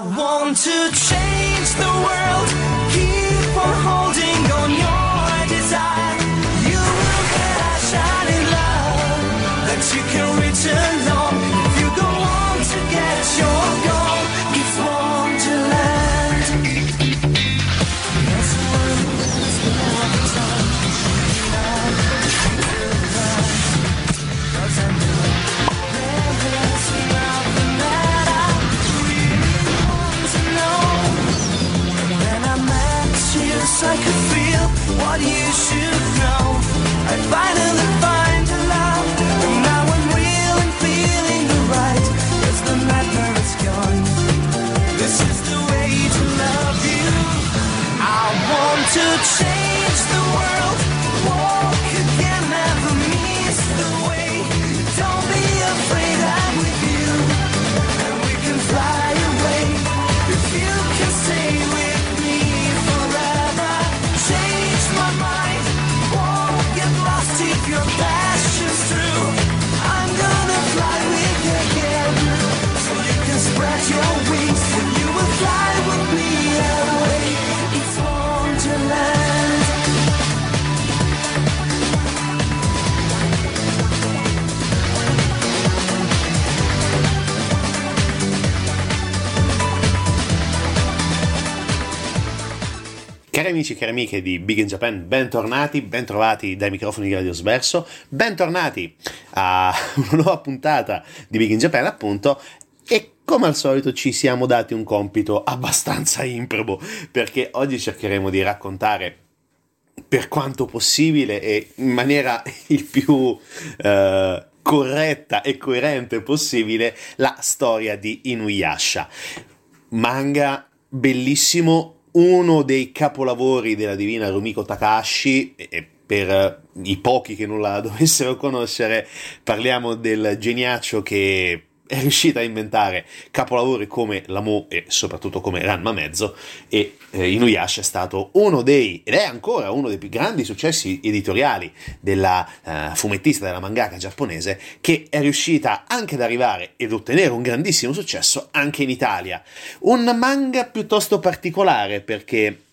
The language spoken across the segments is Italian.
I want to change the world. Cari amici e cari amiche di Big in Japan, bentornati, bentrovati dai microfoni di Radio Sverso, bentornati a una nuova puntata di Big in Japan, appunto, e come al solito ci siamo dati un compito abbastanza improbo, perché oggi cercheremo di raccontare per quanto possibile e in maniera il più eh, corretta e coerente possibile la storia di Inuyasha. Manga bellissimo, uno dei capolavori della divina Rumiko Takahashi e- e per i pochi che non la dovessero conoscere parliamo del geniaccio che è riuscita a inventare capolavori come Lamu e soprattutto come Ranma Mezzo e eh, Inuyasha è stato uno dei ed è ancora uno dei più grandi successi editoriali della eh, fumettista della mangaka giapponese che è riuscita anche ad arrivare ed ottenere un grandissimo successo anche in Italia. Un manga piuttosto particolare perché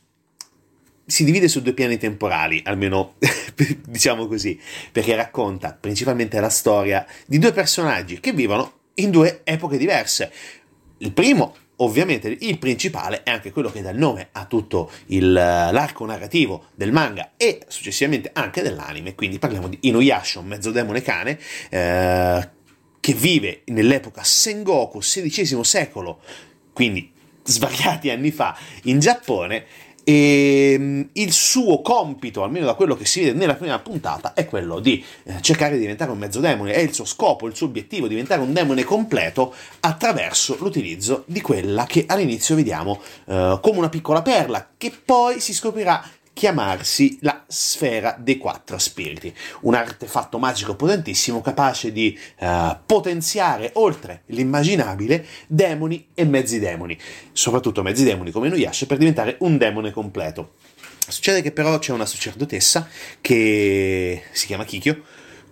si divide su due piani temporali, almeno diciamo così, perché racconta principalmente la storia di due personaggi che vivono in due epoche diverse. Il primo, ovviamente, il principale, è anche quello che dà il nome a tutto il, l'arco narrativo del manga e successivamente anche dell'anime, quindi parliamo di Inuyasha, un mezzodemone cane, eh, che vive nell'epoca Sengoku, XVI secolo, quindi svariati anni fa, in Giappone, e mm, il suo compito, almeno da quello che si vede nella prima puntata, è quello di eh, cercare di diventare un mezzo demone. È il suo scopo, il suo obiettivo, diventare un demone completo attraverso l'utilizzo di quella che all'inizio vediamo eh, come una piccola perla, che poi si scoprirà chiamarsi la sfera dei quattro spiriti, un artefatto magico potentissimo capace di eh, potenziare oltre l'immaginabile demoni e mezzi demoni, soprattutto mezzi demoni come Nuyasha per diventare un demone completo. Succede che però c'è una sacerdotessa che si chiama Kikyo,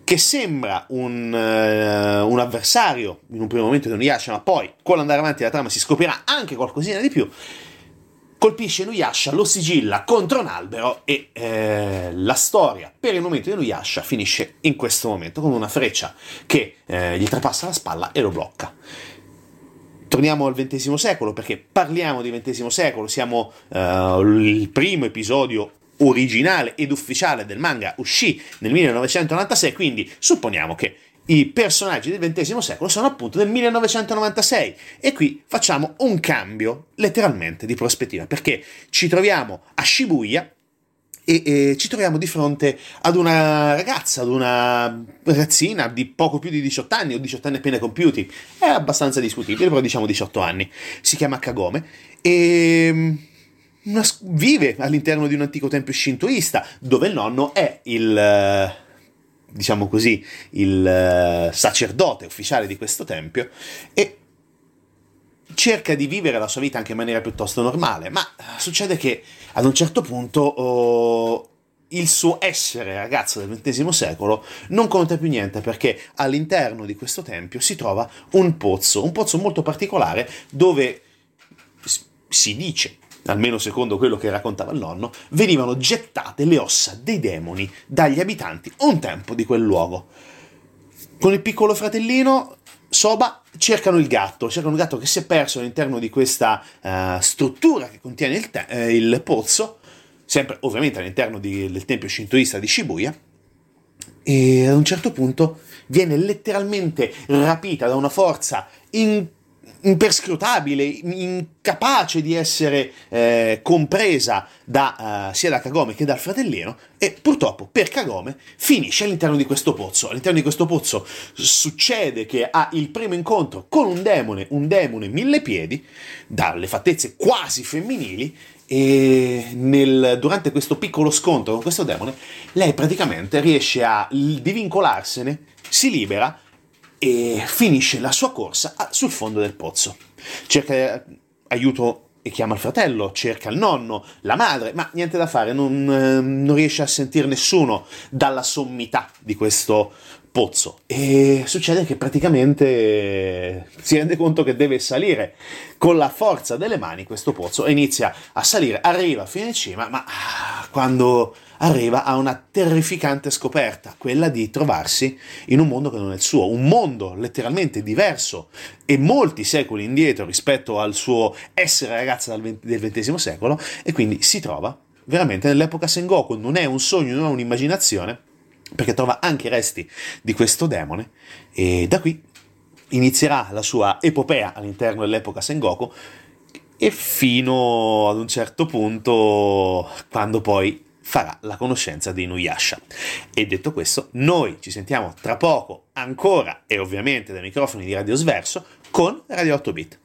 che sembra un, eh, un avversario in un primo momento di Nuyasha, ma poi con l'andare avanti della trama si scoprirà anche qualcosina di più, colpisce Nuyasha, lo sigilla contro un albero e eh, la storia per il momento di Nuyasha finisce in questo momento con una freccia che eh, gli trapassa la spalla e lo blocca. Torniamo al XX secolo perché parliamo di XX secolo, siamo eh, il primo episodio originale ed ufficiale del manga uscì nel 1996, quindi supponiamo che i personaggi del XX secolo sono appunto del 1996 e qui facciamo un cambio letteralmente di prospettiva perché ci troviamo a Shibuya e, e ci troviamo di fronte ad una ragazza, ad una ragazzina di poco più di 18 anni o 18 anni appena compiuti, è abbastanza discutibile, però diciamo 18 anni, si chiama Kagome e una, vive all'interno di un antico tempio shintoista dove il nonno è il diciamo così, il sacerdote ufficiale di questo tempio e cerca di vivere la sua vita anche in maniera piuttosto normale, ma succede che ad un certo punto oh, il suo essere ragazzo del XX secolo non conta più niente perché all'interno di questo tempio si trova un pozzo, un pozzo molto particolare dove si dice, almeno secondo quello che raccontava il nonno, venivano gettate le ossa dei demoni dagli abitanti un tempo di quel luogo. Con il piccolo fratellino Soba cercano il gatto, cercano il gatto che si è perso all'interno di questa eh, struttura che contiene il, te- eh, il pozzo, sempre ovviamente all'interno di- del tempio shintoista di Shibuya, e ad un certo punto viene letteralmente rapita da una forza in- imperscrutabile, incapace di essere eh, compresa da, eh, sia da Kagome che dal fratellino e purtroppo per Kagome finisce all'interno di questo pozzo. All'interno di questo pozzo succede che ha il primo incontro con un demone, un demone mille piedi, dalle fattezze quasi femminili e nel- durante questo piccolo scontro con questo demone lei praticamente riesce a divincolarsene, si libera e finisce la sua corsa a- sul fondo del pozzo. Cerca eh, aiuto e chiama il fratello, cerca il nonno, la madre, ma niente da fare, non, eh, non riesce a sentire nessuno dalla sommità di questo pozzo. E succede che praticamente eh, si rende conto che deve salire con la forza delle mani questo pozzo e inizia a salire, arriva fino in cima, ma ah, quando arriva a una terrificante scoperta, quella di trovarsi in un mondo che non è il suo, un mondo letteralmente diverso e molti secoli indietro rispetto al suo essere ragazza del XX secolo e quindi si trova veramente nell'epoca Sengoku, non è un sogno, non è un'immaginazione, perché trova anche i resti di questo demone e da qui inizierà la sua epopea all'interno dell'epoca Sengoku e fino ad un certo punto quando poi farà la conoscenza di Inuyasha. E detto questo, noi ci sentiamo tra poco ancora e ovviamente dai microfoni di Radio Sverso con Radio 8 Bit.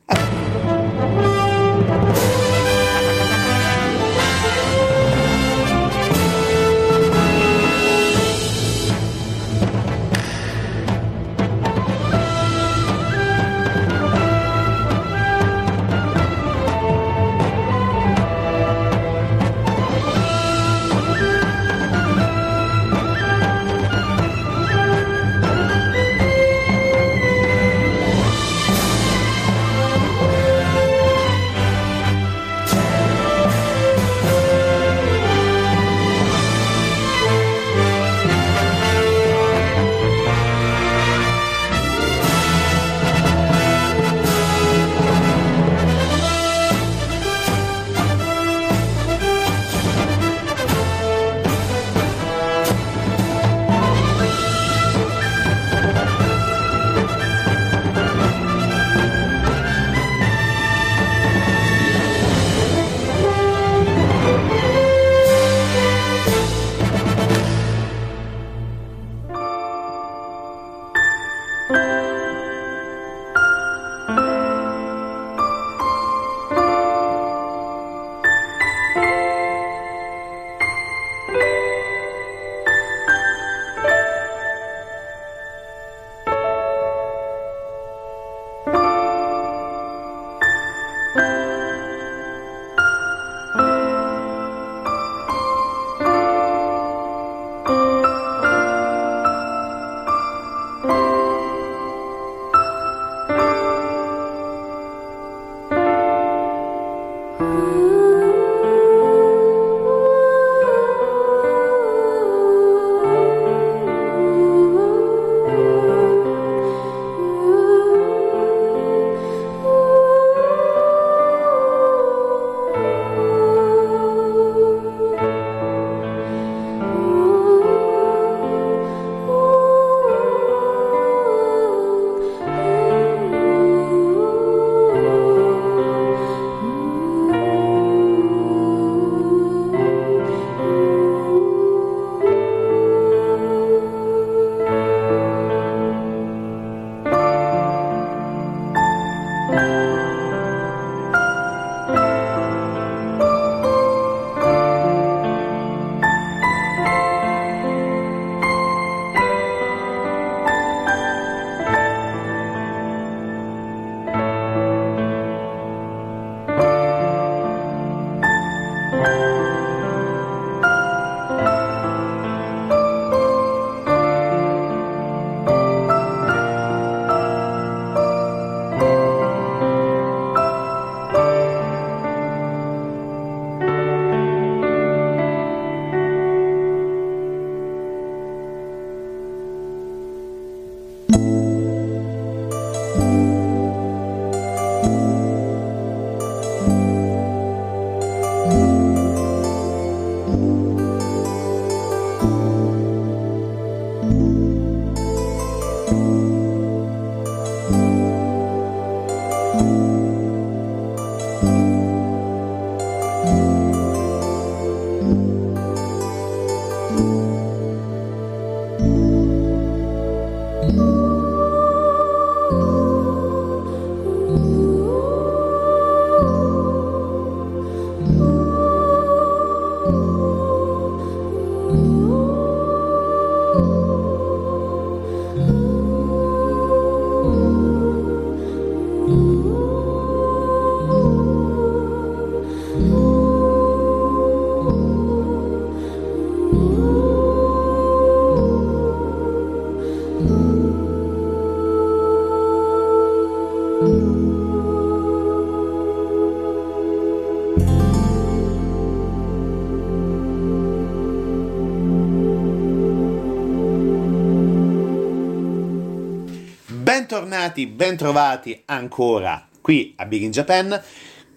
Bentornati, bentrovati ancora qui a Big in Japan.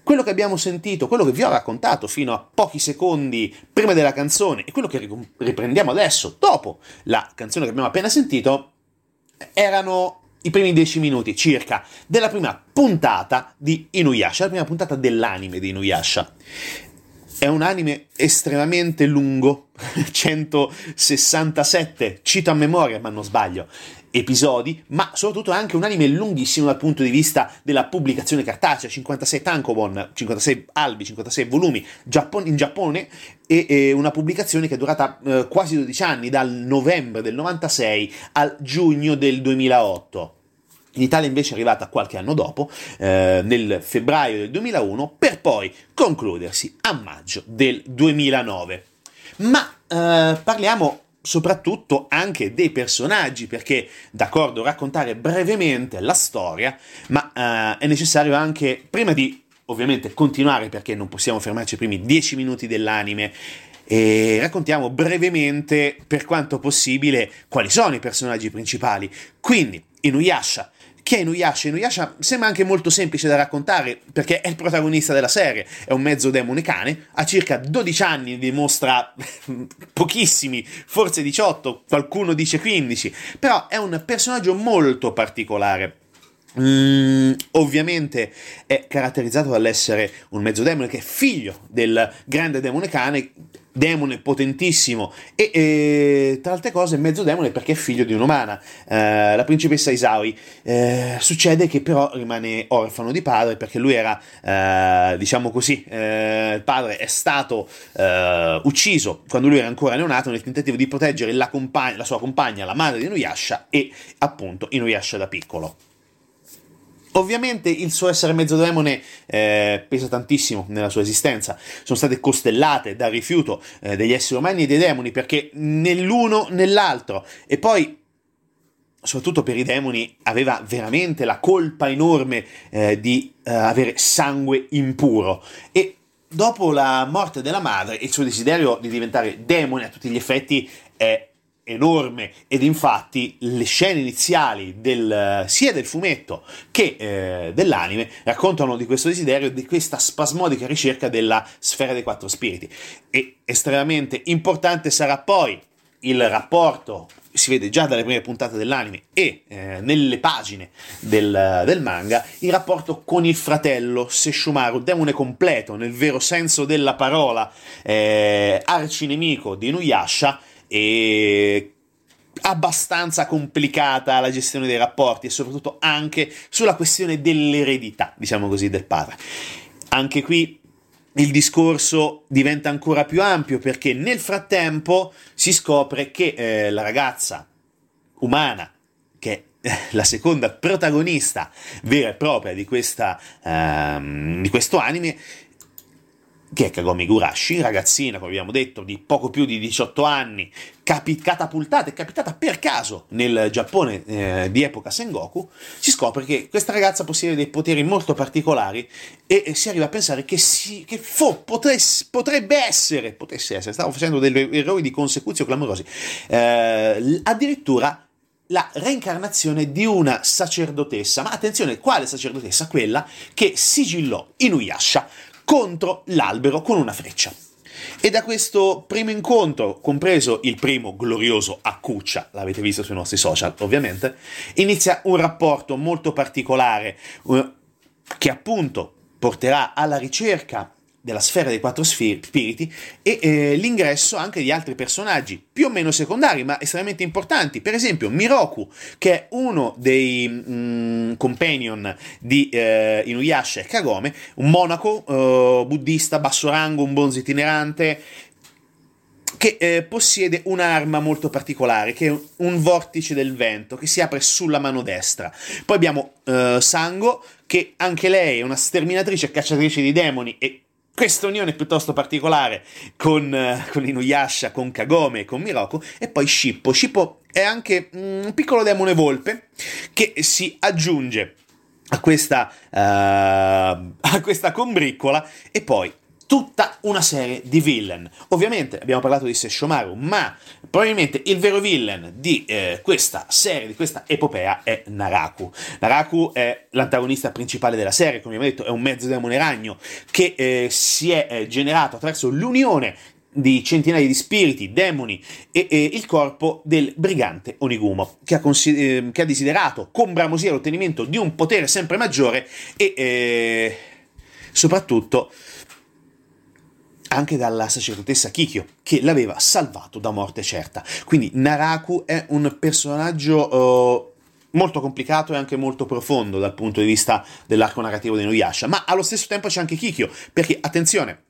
Quello che abbiamo sentito, quello che vi ho raccontato fino a pochi secondi prima della canzone e quello che riprendiamo adesso, dopo la canzone che abbiamo appena sentito, erano i primi dieci minuti circa della prima puntata di Inuyasha, la prima puntata dell'anime di Inuyasha. È un anime estremamente lungo, 167, cito a memoria ma non sbaglio, episodi, ma soprattutto è anche un anime lunghissimo dal punto di vista della pubblicazione cartacea, 56 tankobon, 56 albi, 56 volumi in Giappone e, e una pubblicazione che è durata eh, quasi 12 anni, dal novembre del 96 al giugno del 2008. In Italia invece è arrivata qualche anno dopo, eh, nel febbraio del 2001, per poi concludersi a maggio del 2009. Ma eh, parliamo soprattutto anche dei personaggi, perché d'accordo raccontare brevemente la storia, ma uh, è necessario anche, prima di ovviamente continuare, perché non possiamo fermarci ai primi dieci minuti dell'anime, e raccontiamo brevemente, per quanto possibile, quali sono i personaggi principali. Quindi, Inuyasha chi è Inuyasha? Inuyasha sembra anche molto semplice da raccontare perché è il protagonista della serie, è un mezzo demone cane, ha circa 12 anni, dimostra pochissimi, forse 18, qualcuno dice 15, però è un personaggio molto particolare. Mm, ovviamente è caratterizzato dall'essere un mezzo demone che è figlio del grande demone cane demone potentissimo. E, e, tra altre cose mezzo demone perché è figlio di un'umana eh, la principessa Isaoi eh, succede che però rimane orfano di padre perché lui era eh, diciamo così eh, il padre è stato eh, ucciso quando lui era ancora neonato nel tentativo di proteggere la, compagna, la sua compagna la madre di Inuyasha e appunto Inuyasha da piccolo Ovviamente il suo essere mezzo demone eh, pesa tantissimo nella sua esistenza, sono state costellate dal rifiuto eh, degli esseri umani e dei demoni perché nell'uno nell'altro. E poi soprattutto per i demoni aveva veramente la colpa enorme eh, di eh, avere sangue impuro. E dopo la morte della madre il suo desiderio di diventare demone a tutti gli effetti è enorme ed infatti le scene iniziali del, sia del fumetto che eh, dell'anime raccontano di questo desiderio e di questa spasmodica ricerca della sfera dei quattro spiriti. E estremamente importante sarà poi il rapporto si vede già dalle prime puntate dell'anime e eh, nelle pagine del, del, manga il rapporto con il fratello Seshumaru, demone completo nel vero senso della parola, eh, arcinemico di Inuyasha e abbastanza complicata la gestione dei rapporti e soprattutto anche sulla questione dell'eredità, diciamo così, del padre. Anche qui il discorso diventa ancora più ampio perché nel frattempo si scopre che eh, la ragazza umana, che è la seconda protagonista vera e propria di, questa, um, di questo anime, che è Kagome Gurashi, ragazzina, come abbiamo detto, di poco più di 18 anni, capi- catapultata e capitata per caso nel Giappone eh, di epoca Sengoku, si scopre che questa ragazza possiede dei poteri molto particolari e, e si arriva a pensare che, si, che fo, potresse, potrebbe essere, potesse essere, stavo facendo degli errori di consecuzio clamorosi, eh, addirittura la reincarnazione di una sacerdotessa, ma attenzione, quale sacerdotessa? Quella che sigillò Inuyasha contro l'albero con una freccia. E da questo primo incontro, compreso il primo glorioso a Cuccia, l'avete visto sui nostri social ovviamente, inizia un rapporto molto particolare eh, che appunto porterà alla ricerca della sfera dei quattro spiriti e eh, l'ingresso anche di altri personaggi più o meno secondari ma estremamente importanti per esempio Miroku che è uno dei mm, companion di eh, Inuyasha e Kagome un monaco eh, buddista basso rango un bonzo itinerante che eh, possiede un'arma molto particolare, che è un vortice del vento, che si apre sulla mano destra. Poi abbiamo eh, Sango, che anche lei è una sterminatrice, cacciatrice di demoni e questa unione piuttosto particolare con, uh, con Inuyasha, con Kagome e con Miroku, e poi Shippo. Shippo è anche mm, un piccolo demone volpe che si aggiunge a questa, uh, a questa combriccola e poi tutta una serie di villain. Ovviamente abbiamo parlato di Sesshomaru, ma probabilmente il vero villain di eh, questa serie, di questa epopea è Naraku. Naraku è l'antagonista principale della serie, come abbiamo detto, è un mezzo demone ragno che eh, si è eh, generato attraverso l'unione di centinaia di spiriti, demoni e, e, il corpo del brigante Onigumo, che ha, consider- eh, che ha desiderato con bramosia l'ottenimento di un potere sempre maggiore e eh, soprattutto anche dalla sacerdotessa Kikyo, che l'aveva salvato da morte certa. Quindi Naraku è un personaggio uh, molto complicato e anche molto profondo dal punto di vista dell'arco narrativo di Nuyasha, ma allo stesso tempo c'è anche Kikyo, perché attenzione,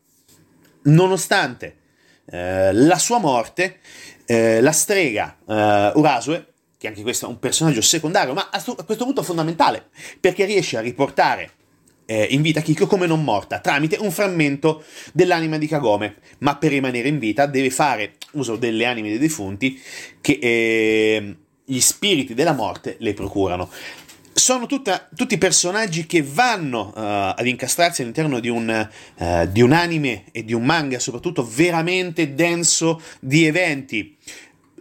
nonostante eh, la sua morte, eh, la strega eh, Urasue, che anche questo è un personaggio secondario, ma a, a questo punto fondamentale, perché riesce a riportare eh, in vita Kikyo come non morta, tramite un frammento dell'anima di Kagome, ma per rimanere in vita deve fare uso delle anime dei defunti che eh, gli spiriti della morte le procurano. Sono tutta, tutti personaggi che vanno uh, ad incastrarsi all'interno di un, uh, di un anime e di un manga, soprattutto veramente denso di eventi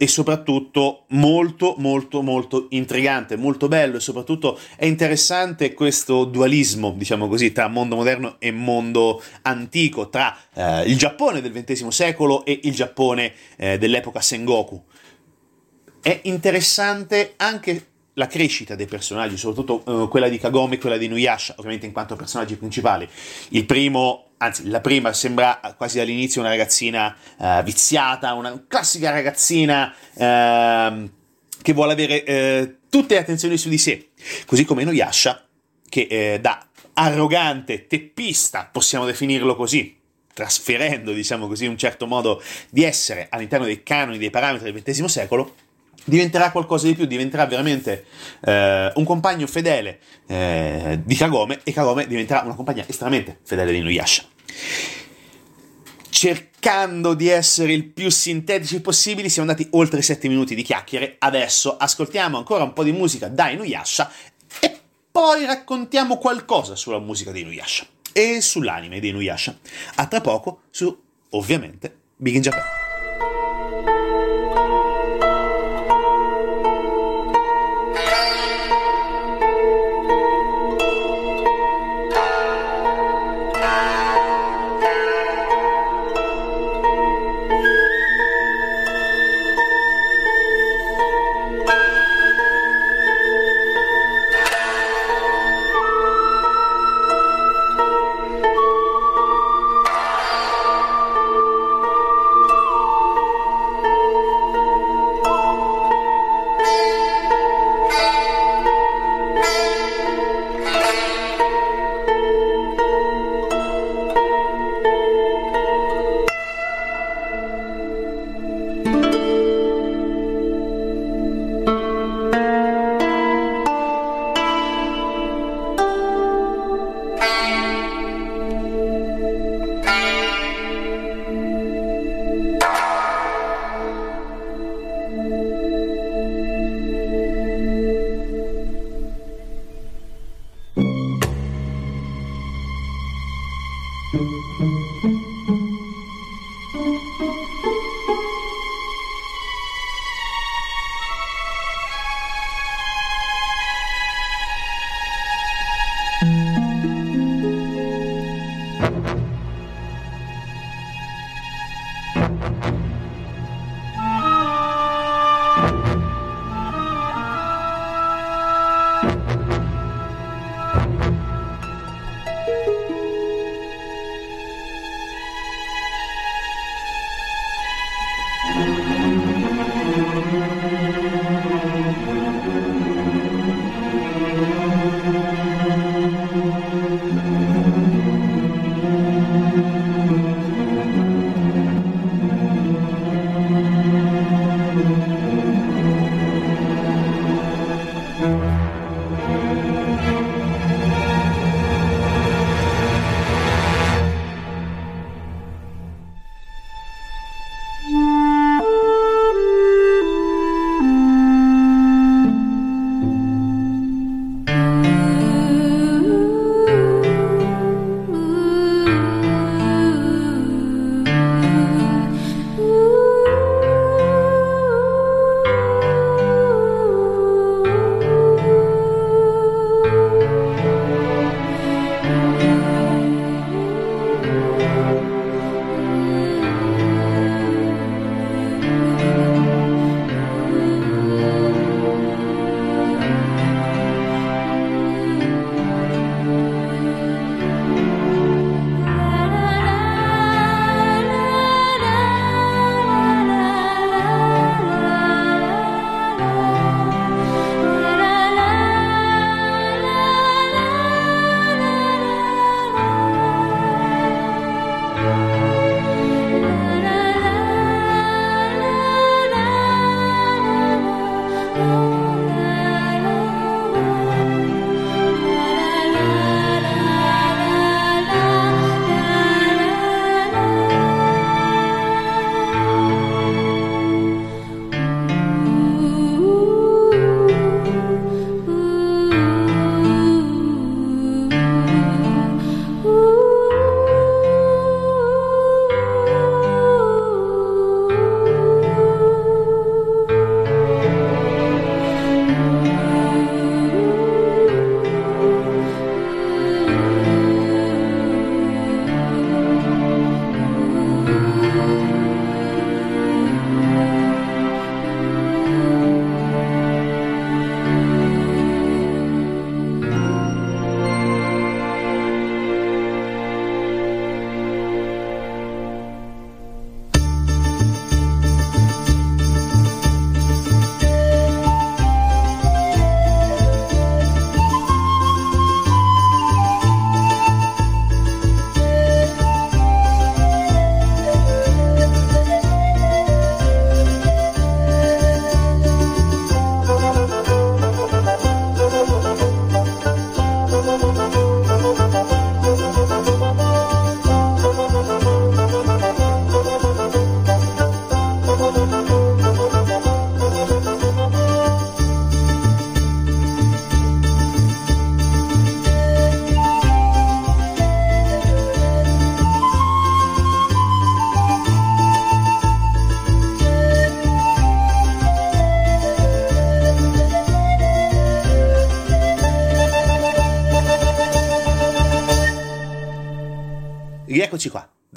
e soprattutto molto molto molto intrigante, molto bello e soprattutto è interessante questo dualismo, diciamo così, tra mondo moderno e mondo antico, tra eh, il Giappone del XX secolo e il Giappone eh, dell'epoca Sengoku. È interessante anche la crescita dei personaggi, soprattutto uh, quella di Kagome e quella di Nuyasha, ovviamente in quanto personaggi principali. Il primo, anzi, la prima sembra quasi dall'inizio una ragazzina uh, viziata, una classica ragazzina uh, che vuole avere eh, tutte le attenzioni su di sé, così come Nuyasha, che eh, da arrogante, teppista, possiamo definirlo così, trasferendo, diciamo così, un certo modo di essere all'interno dei canoni, dei parametri del XX secolo, diventerà qualcosa di più, diventerà veramente eh, un compagno fedele eh, di Kagome e Kagome diventerà una compagna estremamente fedele di Nuyasha. Cercando di essere il più sintetici possibili, siamo andati oltre 7 minuti di chiacchiere. Adesso ascoltiamo ancora un po' di musica da Inuyasha e poi raccontiamo qualcosa sulla musica di Inuyasha e sull'anime di Inuyasha. A tra poco su, ovviamente, Big in Japan.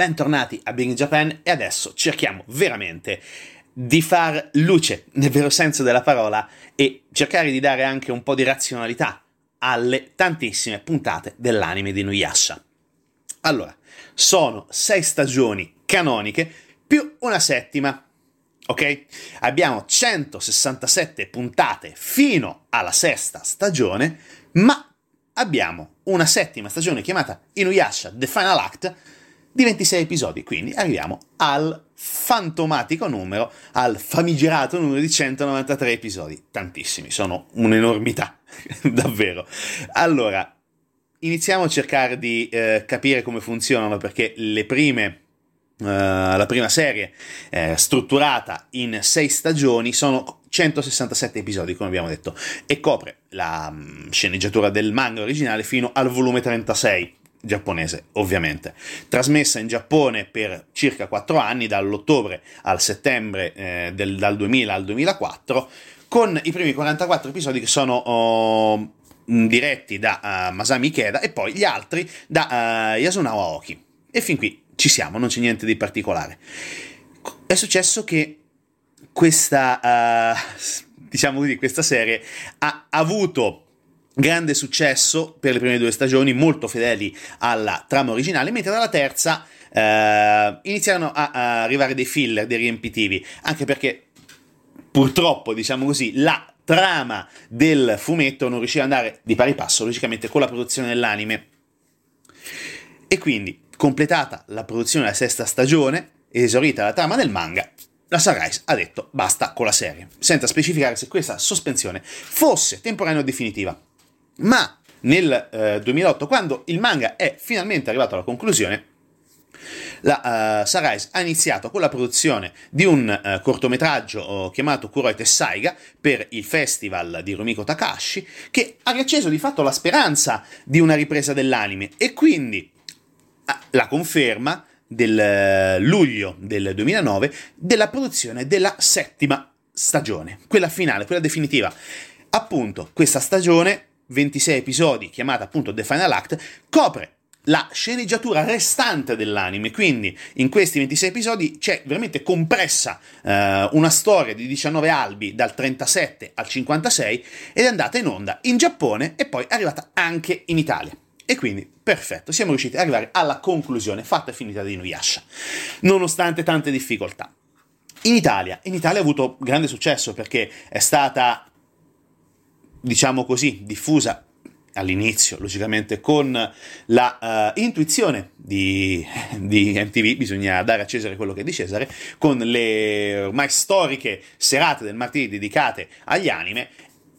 Bentornati a in Japan e adesso cerchiamo veramente di far luce nel vero senso della parola e cercare di dare anche un po' di razionalità alle tantissime puntate dell'anime di Nuyasha. Allora, sono sei stagioni canoniche più una settima. Ok? Abbiamo 167 puntate fino alla sesta stagione, ma abbiamo una settima stagione chiamata Inuyasha The Final Act di 26 episodi, quindi arriviamo al fantomatico numero, al famigerato numero di 193 episodi. Tantissimi, sono un'enormità, davvero. Allora, iniziamo a cercare di eh, capire come funzionano, perché le prime Uh, la prima serie eh, strutturata in sei stagioni sono 167 episodi come abbiamo detto e copre la um, sceneggiatura del manga originale fino al volume 36 giapponese ovviamente trasmessa in Giappone per circa 4 anni dall'ottobre al settembre eh, del, dal 2000 al 2004 con i primi 44 episodi che sono oh, diretti da uh, Masami Ikeda e poi gli altri da uh, Yasunao Aoki e fin qui ci siamo, non c'è niente di particolare. È successo che questa, uh, diciamo così, questa serie ha avuto grande successo per le prime due stagioni, molto fedeli alla trama originale, mentre dalla terza uh, iniziano a, a arrivare dei filler, dei riempitivi, anche perché purtroppo, diciamo così, la trama del fumetto non riusciva ad andare di pari passo, logicamente, con la produzione dell'anime. E quindi Completata la produzione della sesta stagione esaurita la trama del manga, la Sunrise ha detto basta con la serie, senza specificare se questa sospensione fosse temporanea o definitiva. Ma nel eh, 2008, quando il manga è finalmente arrivato alla conclusione, la uh, Sunrise ha iniziato con la produzione di un uh, cortometraggio uh, chiamato Kuroite Saiga per il festival di Rumiko Takashi che ha riacceso di fatto la speranza di una ripresa dell'anime e quindi la conferma del eh, luglio del 2009 della produzione della settima stagione, quella finale, quella definitiva. Appunto, questa stagione, 26 episodi, chiamata appunto The Final Act, copre la sceneggiatura restante dell'anime, quindi in questi 26 episodi c'è veramente compressa eh, una storia di 19 albi dal 37 al 56 ed è andata in onda in Giappone e poi è arrivata anche in Italia. E quindi, perfetto, siamo riusciti ad arrivare alla conclusione fatta e finita di Inuyasha, nonostante tante difficoltà. In Italia, in Italia ha avuto grande successo perché è stata, diciamo così, diffusa all'inizio, logicamente, con la uh, intuizione di, di, MTV, bisogna dare a Cesare quello che è di Cesare, con le ormai storiche serate del martedì dedicate agli anime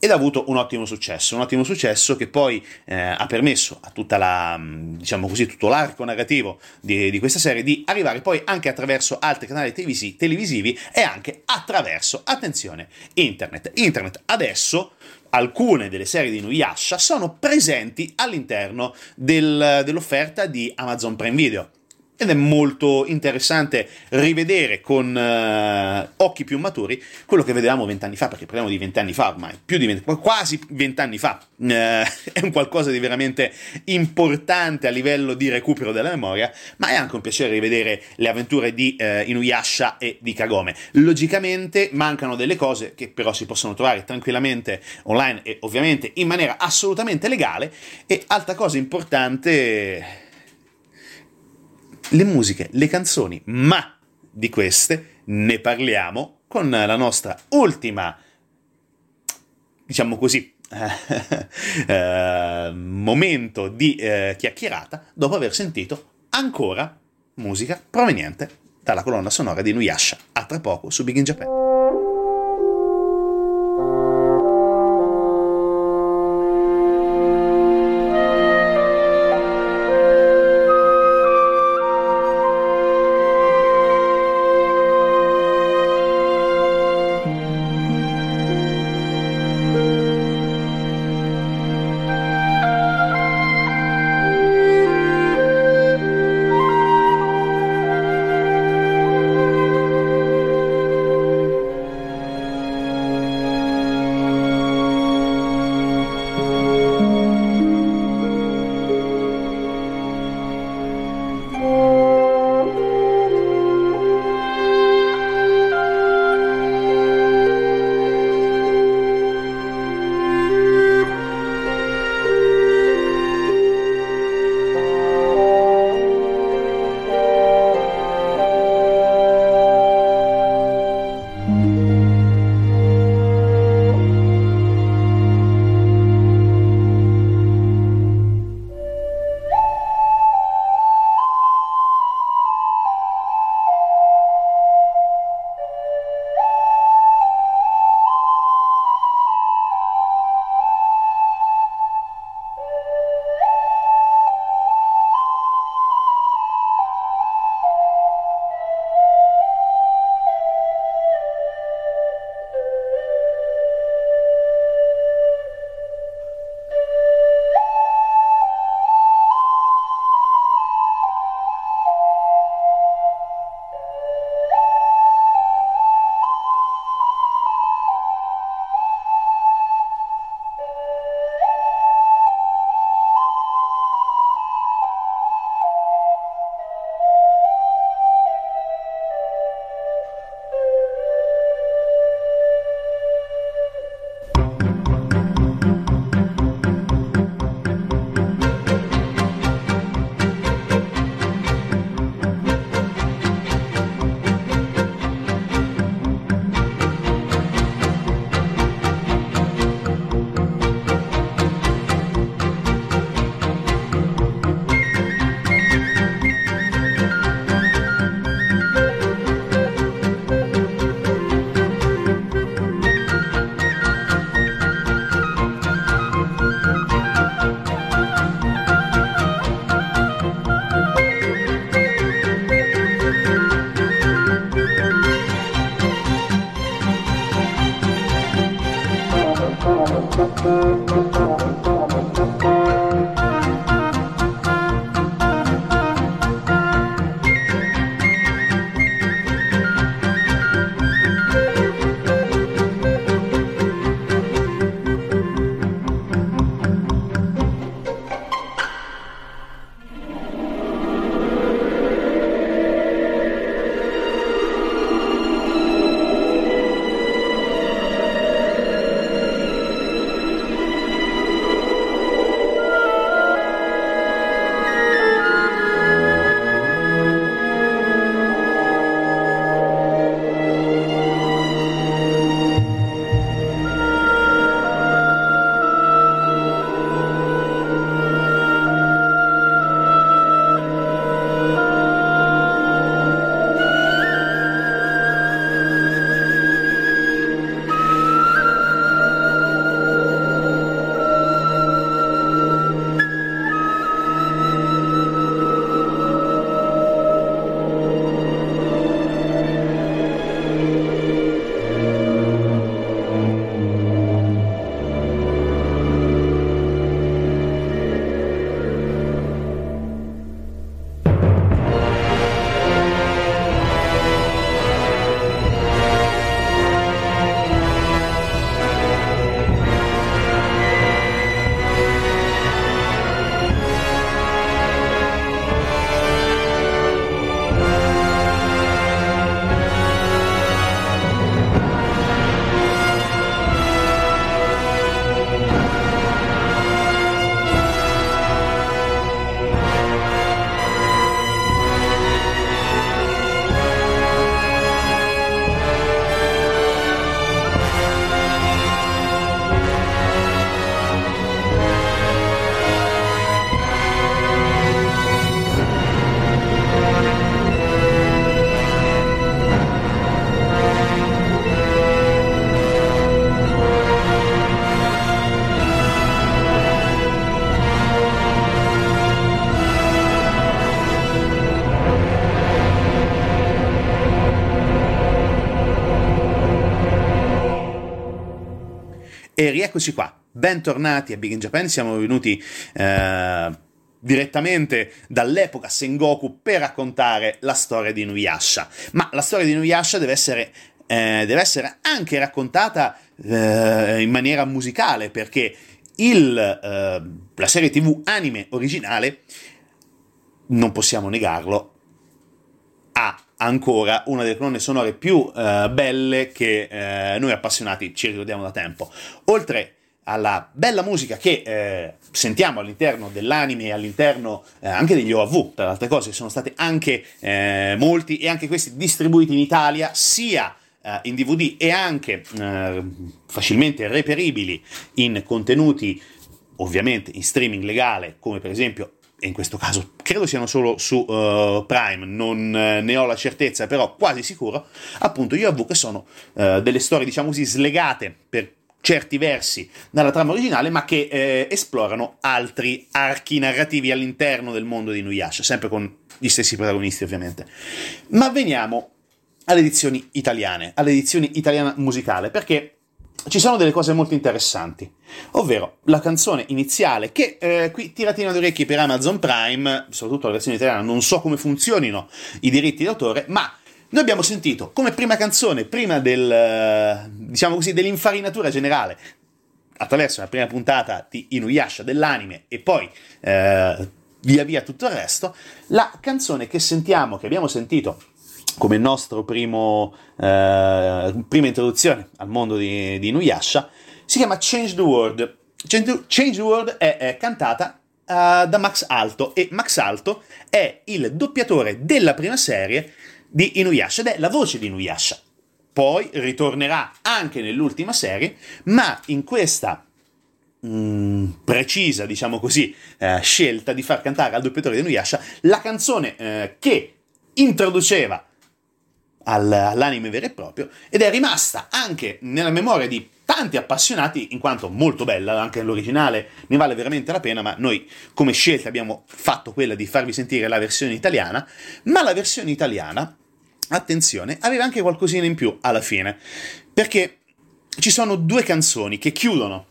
ed ha avuto un ottimo successo, un ottimo successo che poi eh, ha permesso a tutta la, mm, diciamo così, tutto l'arco narrativo di, di, questa serie di arrivare poi anche attraverso altri canali televisi, televisivi e anche attraverso, attenzione, internet. Internet adesso alcune delle serie di Nuyasha sono presenti all'interno del, dell'offerta di Amazon Prime Video ed è molto interessante rivedere con uh, occhi più maturi quello che vedevamo vent'anni fa, perché parliamo di vent'anni fa ormai, di 20, quasi vent'anni fa. Uh, è un qualcosa di veramente importante a livello di recupero della memoria, ma è anche un piacere rivedere le avventure di uh, Inuyasha e di Kagome. Logicamente mancano delle cose che però si possono trovare tranquillamente online e ovviamente in maniera assolutamente legale. E altra cosa importante le musiche, le canzoni, ma di queste ne parliamo con la nostra ultima, diciamo così, eh, momento di eh, chiacchierata dopo aver sentito ancora musica proveniente dalla colonna sonora di Nuyasha. A tra poco su Big in Japan. E rieccoci qua, bentornati a Big in Japan, siamo venuti eh, direttamente dall'epoca Sengoku per raccontare la storia di Inuyasha. Ma la storia di Inuyasha deve essere, eh, deve essere anche raccontata eh, in maniera musicale, perché il, eh, la serie tv anime originale, non possiamo negarlo, ha ancora una delle colonne sonore più eh, belle che eh, noi appassionati ci ricordiamo da tempo. Oltre alla bella musica che eh, sentiamo all'interno dell'anime e all'interno eh, anche degli OAV, tra le altre cose, sono stati anche eh, molti e anche questi distribuiti in Italia, sia eh, in DVD e anche facilmente reperibili in contenuti ovviamente in streaming legale, come per esempio e in questo caso credo siano solo su uh, Prime, non eh, ne ho la certezza, però quasi sicuro, appunto io avvo che sono uh, delle storie, diciamo così, slegate per certi versi dalla trama originale, ma che eh, esplorano altri archi narrativi all'interno del mondo di Nuyasha, sempre con gli stessi protagonisti ovviamente. Ma veniamo alle edizioni italiane, alle edizioni italiana musicale, perché ci sono delle cose molto interessanti, ovvero la canzone iniziale che eh, qui tiratina d'orecchi per Amazon Prime, soprattutto la versione italiana, non so come funzionino i diritti d'autore, ma noi abbiamo sentito come prima canzone, prima del, diciamo così, dell'infarinatura generale, attraverso la prima puntata di Inuyasha dell'anime e poi eh, via via tutto il resto, la canzone che sentiamo, che abbiamo sentito come primo, eh, prima introduzione al mondo di, di Inuyasha, si chiama Change the World. Change, Change the World è, è cantata uh, da Max Alto e Max Alto è il doppiatore della prima serie di Inuyasha ed è la voce di Inuyasha. Poi ritornerà anche nell'ultima serie, ma in questa mm, precisa, diciamo così, eh, scelta di far cantare al doppiatore di Inuyasha la canzone eh, che introduceva all'anime vero e proprio ed è rimasta anche nella memoria di tanti appassionati in quanto molto bella, anche l'originale ne vale veramente la pena, ma noi come scelta abbiamo fatto quella di farvi sentire la versione italiana, ma la versione italiana, attenzione, aveva anche qualcosina in più alla fine, perché ci sono due canzoni che chiudono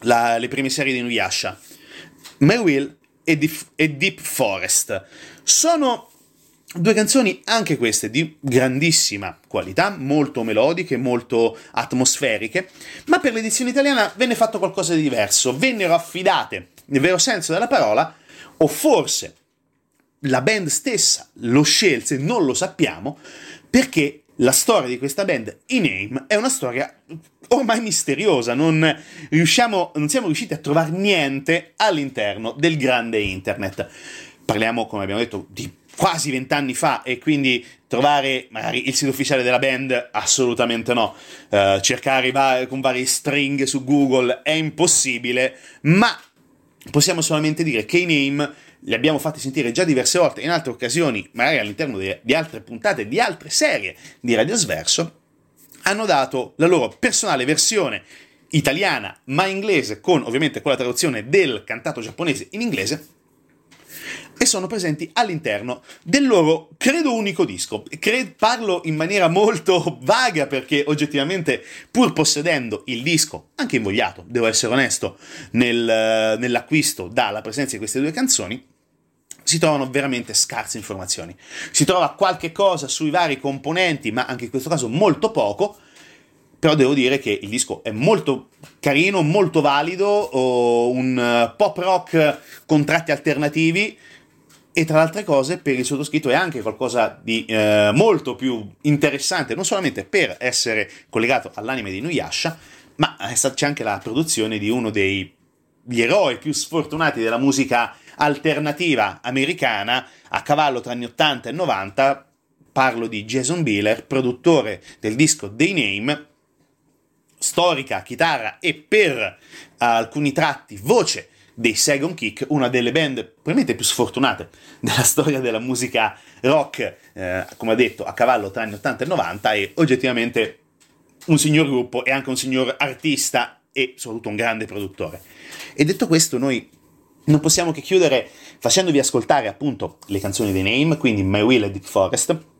la- le prime serie di Nuyasha. My Will e, Deep- e Deep Forest. Sono due canzoni, anche queste, di grandissima qualità, molto melodiche, molto atmosferiche, ma per l'edizione italiana venne fatto qualcosa di diverso. Vennero affidate, nel vero senso della parola, o forse la band stessa lo scelse, non lo sappiamo, perché la storia di questa band, in Aim, è una storia ormai misteriosa, non, riusciamo, non siamo riusciti a trovare niente all'interno del grande internet. Parliamo, come abbiamo detto, di quasi vent'anni fa e quindi trovare magari il sito ufficiale della band? Assolutamente no. Eh, cercare va- con varie stringhe su Google è impossibile ma possiamo solamente dire che i name li abbiamo fatti sentire già diverse volte in altre occasioni magari all'interno di, di altre puntate di altre serie di Radiosverso hanno dato la loro personale versione italiana ma inglese con ovviamente con la traduzione del cantato giapponese in inglese e sono presenti all'interno del loro credo unico disco. Cre- parlo in maniera molto vaga perché oggettivamente pur possedendo il disco, anche invogliato, devo essere onesto, nel- nell'acquisto dalla presenza di queste due canzoni, si trovano veramente scarse informazioni. Si trova qualche cosa sui vari componenti, ma anche in questo caso molto poco, però devo dire che il disco è molto carino, molto valido, oh, un eh, pop rock con tratti alternativi. E tra le altre cose per il sottoscritto è anche qualcosa di eh, molto più interessante, non solamente per essere collegato all'anime di Nuyasha, ma c'è anche la produzione di uno dei gli eroi più sfortunati della musica alternativa americana a cavallo tra anni 80 e 90 parlo di Jason Bieler produttore del disco Day Name storica chitarra e per eh, alcuni tratti voce dei Saigon Kick, una delle band probabilmente più sfortunate della storia della musica rock, eh, come ha detto, a cavallo tra anni 80 e 90 e oggettivamente un signor gruppo e anche un signor artista e soprattutto un grande produttore. E detto questo, noi non possiamo che chiudere facendovi ascoltare appunto le canzoni dei Name, quindi My Will e Deep Forest,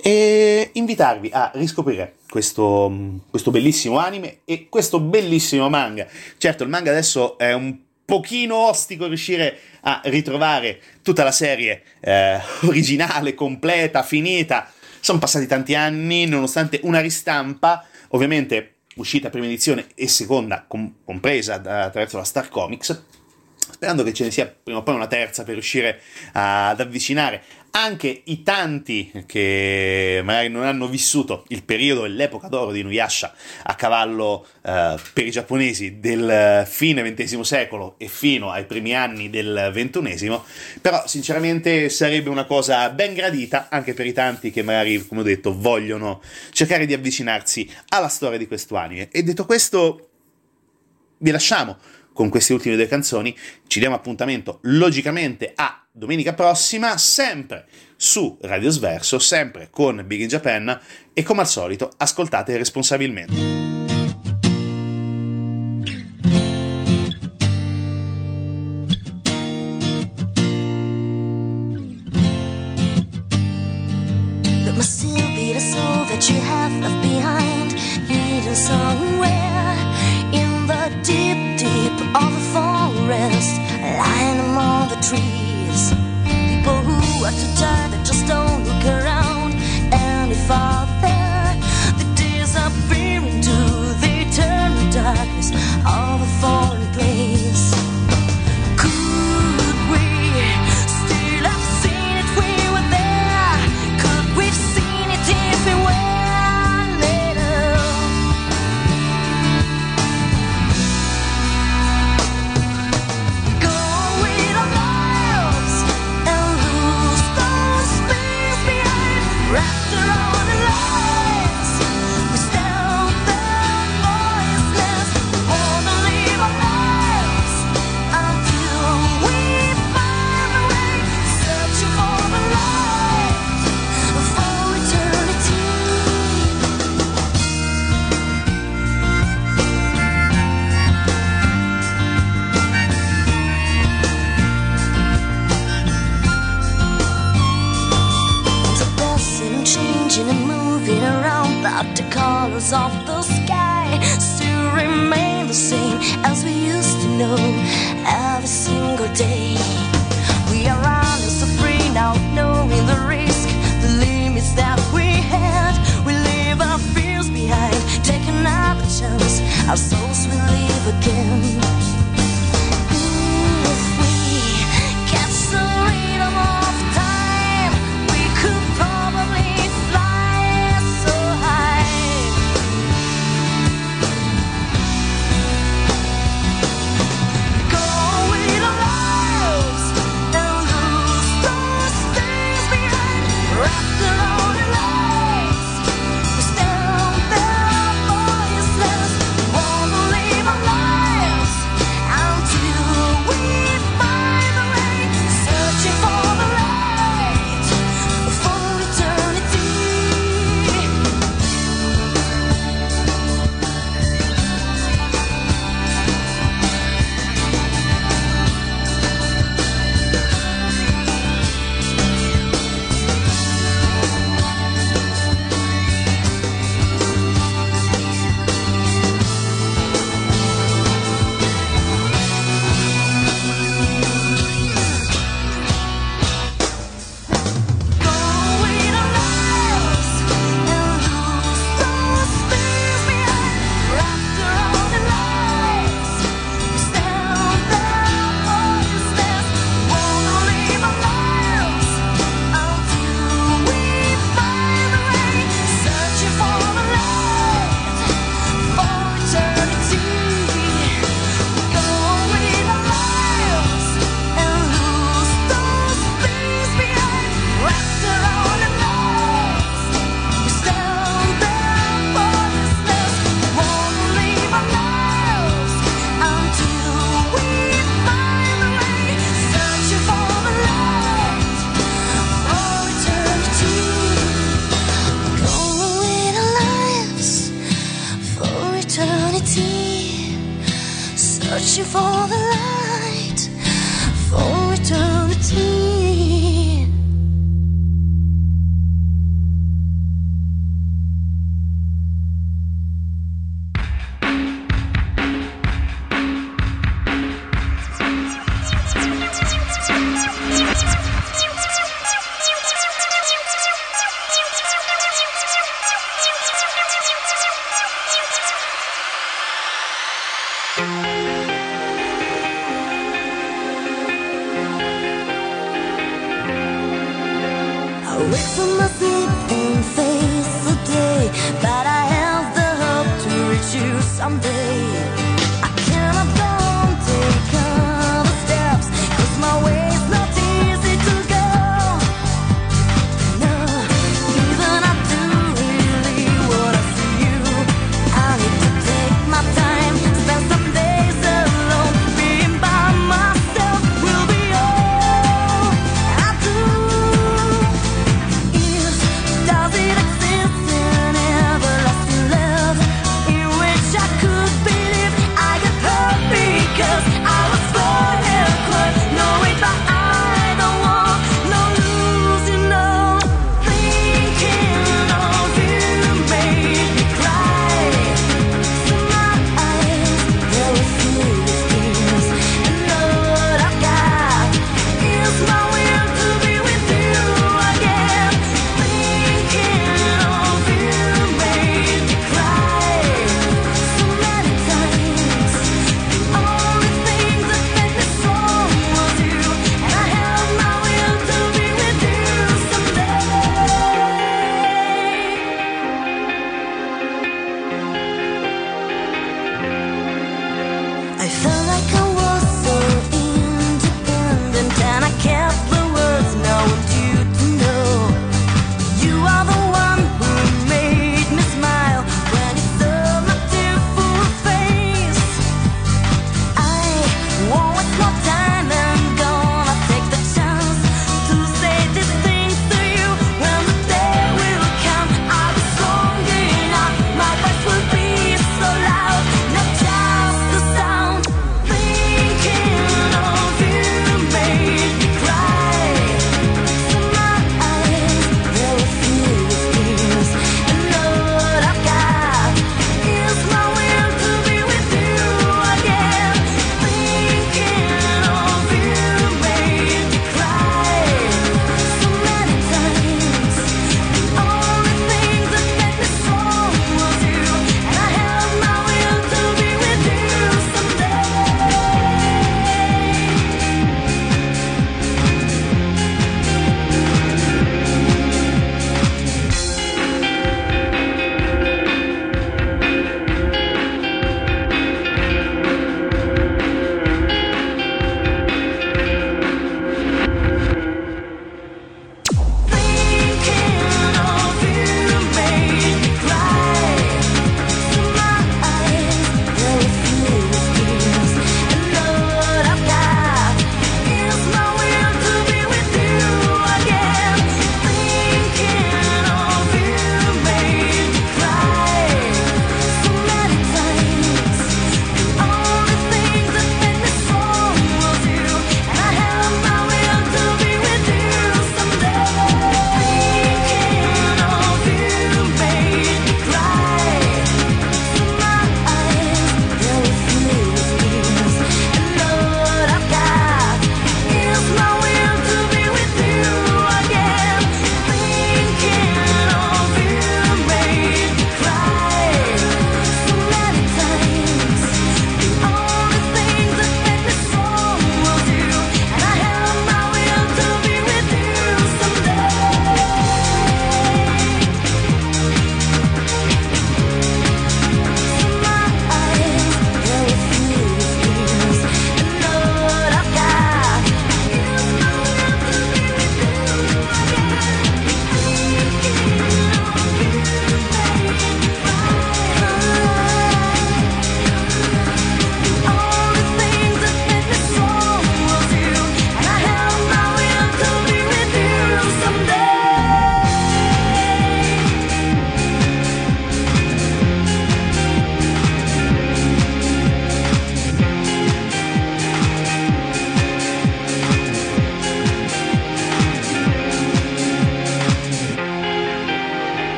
e invitarvi a riscoprire questo, questo bellissimo anime e questo bellissimo manga. Certo, il manga adesso è un pochino ostico riuscire a ritrovare tutta la serie eh, originale, completa, finita. Sono passati tanti anni, nonostante una ristampa, ovviamente uscita prima edizione e seconda com- compresa da- attraverso la Star Comics, sperando che ce ne sia prima o poi una terza per riuscire ad avvicinare anche i tanti che magari non hanno vissuto il periodo e l'epoca d'oro di Nuyasha a cavallo eh, per i giapponesi del fine XX secolo e fino ai primi anni del XXI, però sinceramente sarebbe una cosa ben gradita anche per i tanti che magari, come ho detto, vogliono cercare di avvicinarsi alla storia di questo anime. E detto questo, vi lasciamo con queste ultime due canzoni. Ci diamo appuntamento logicamente a domenica prossima, sempre su Radio Sverso, sempre con Big in Japan e come al solito ascoltate responsabilmente. tree.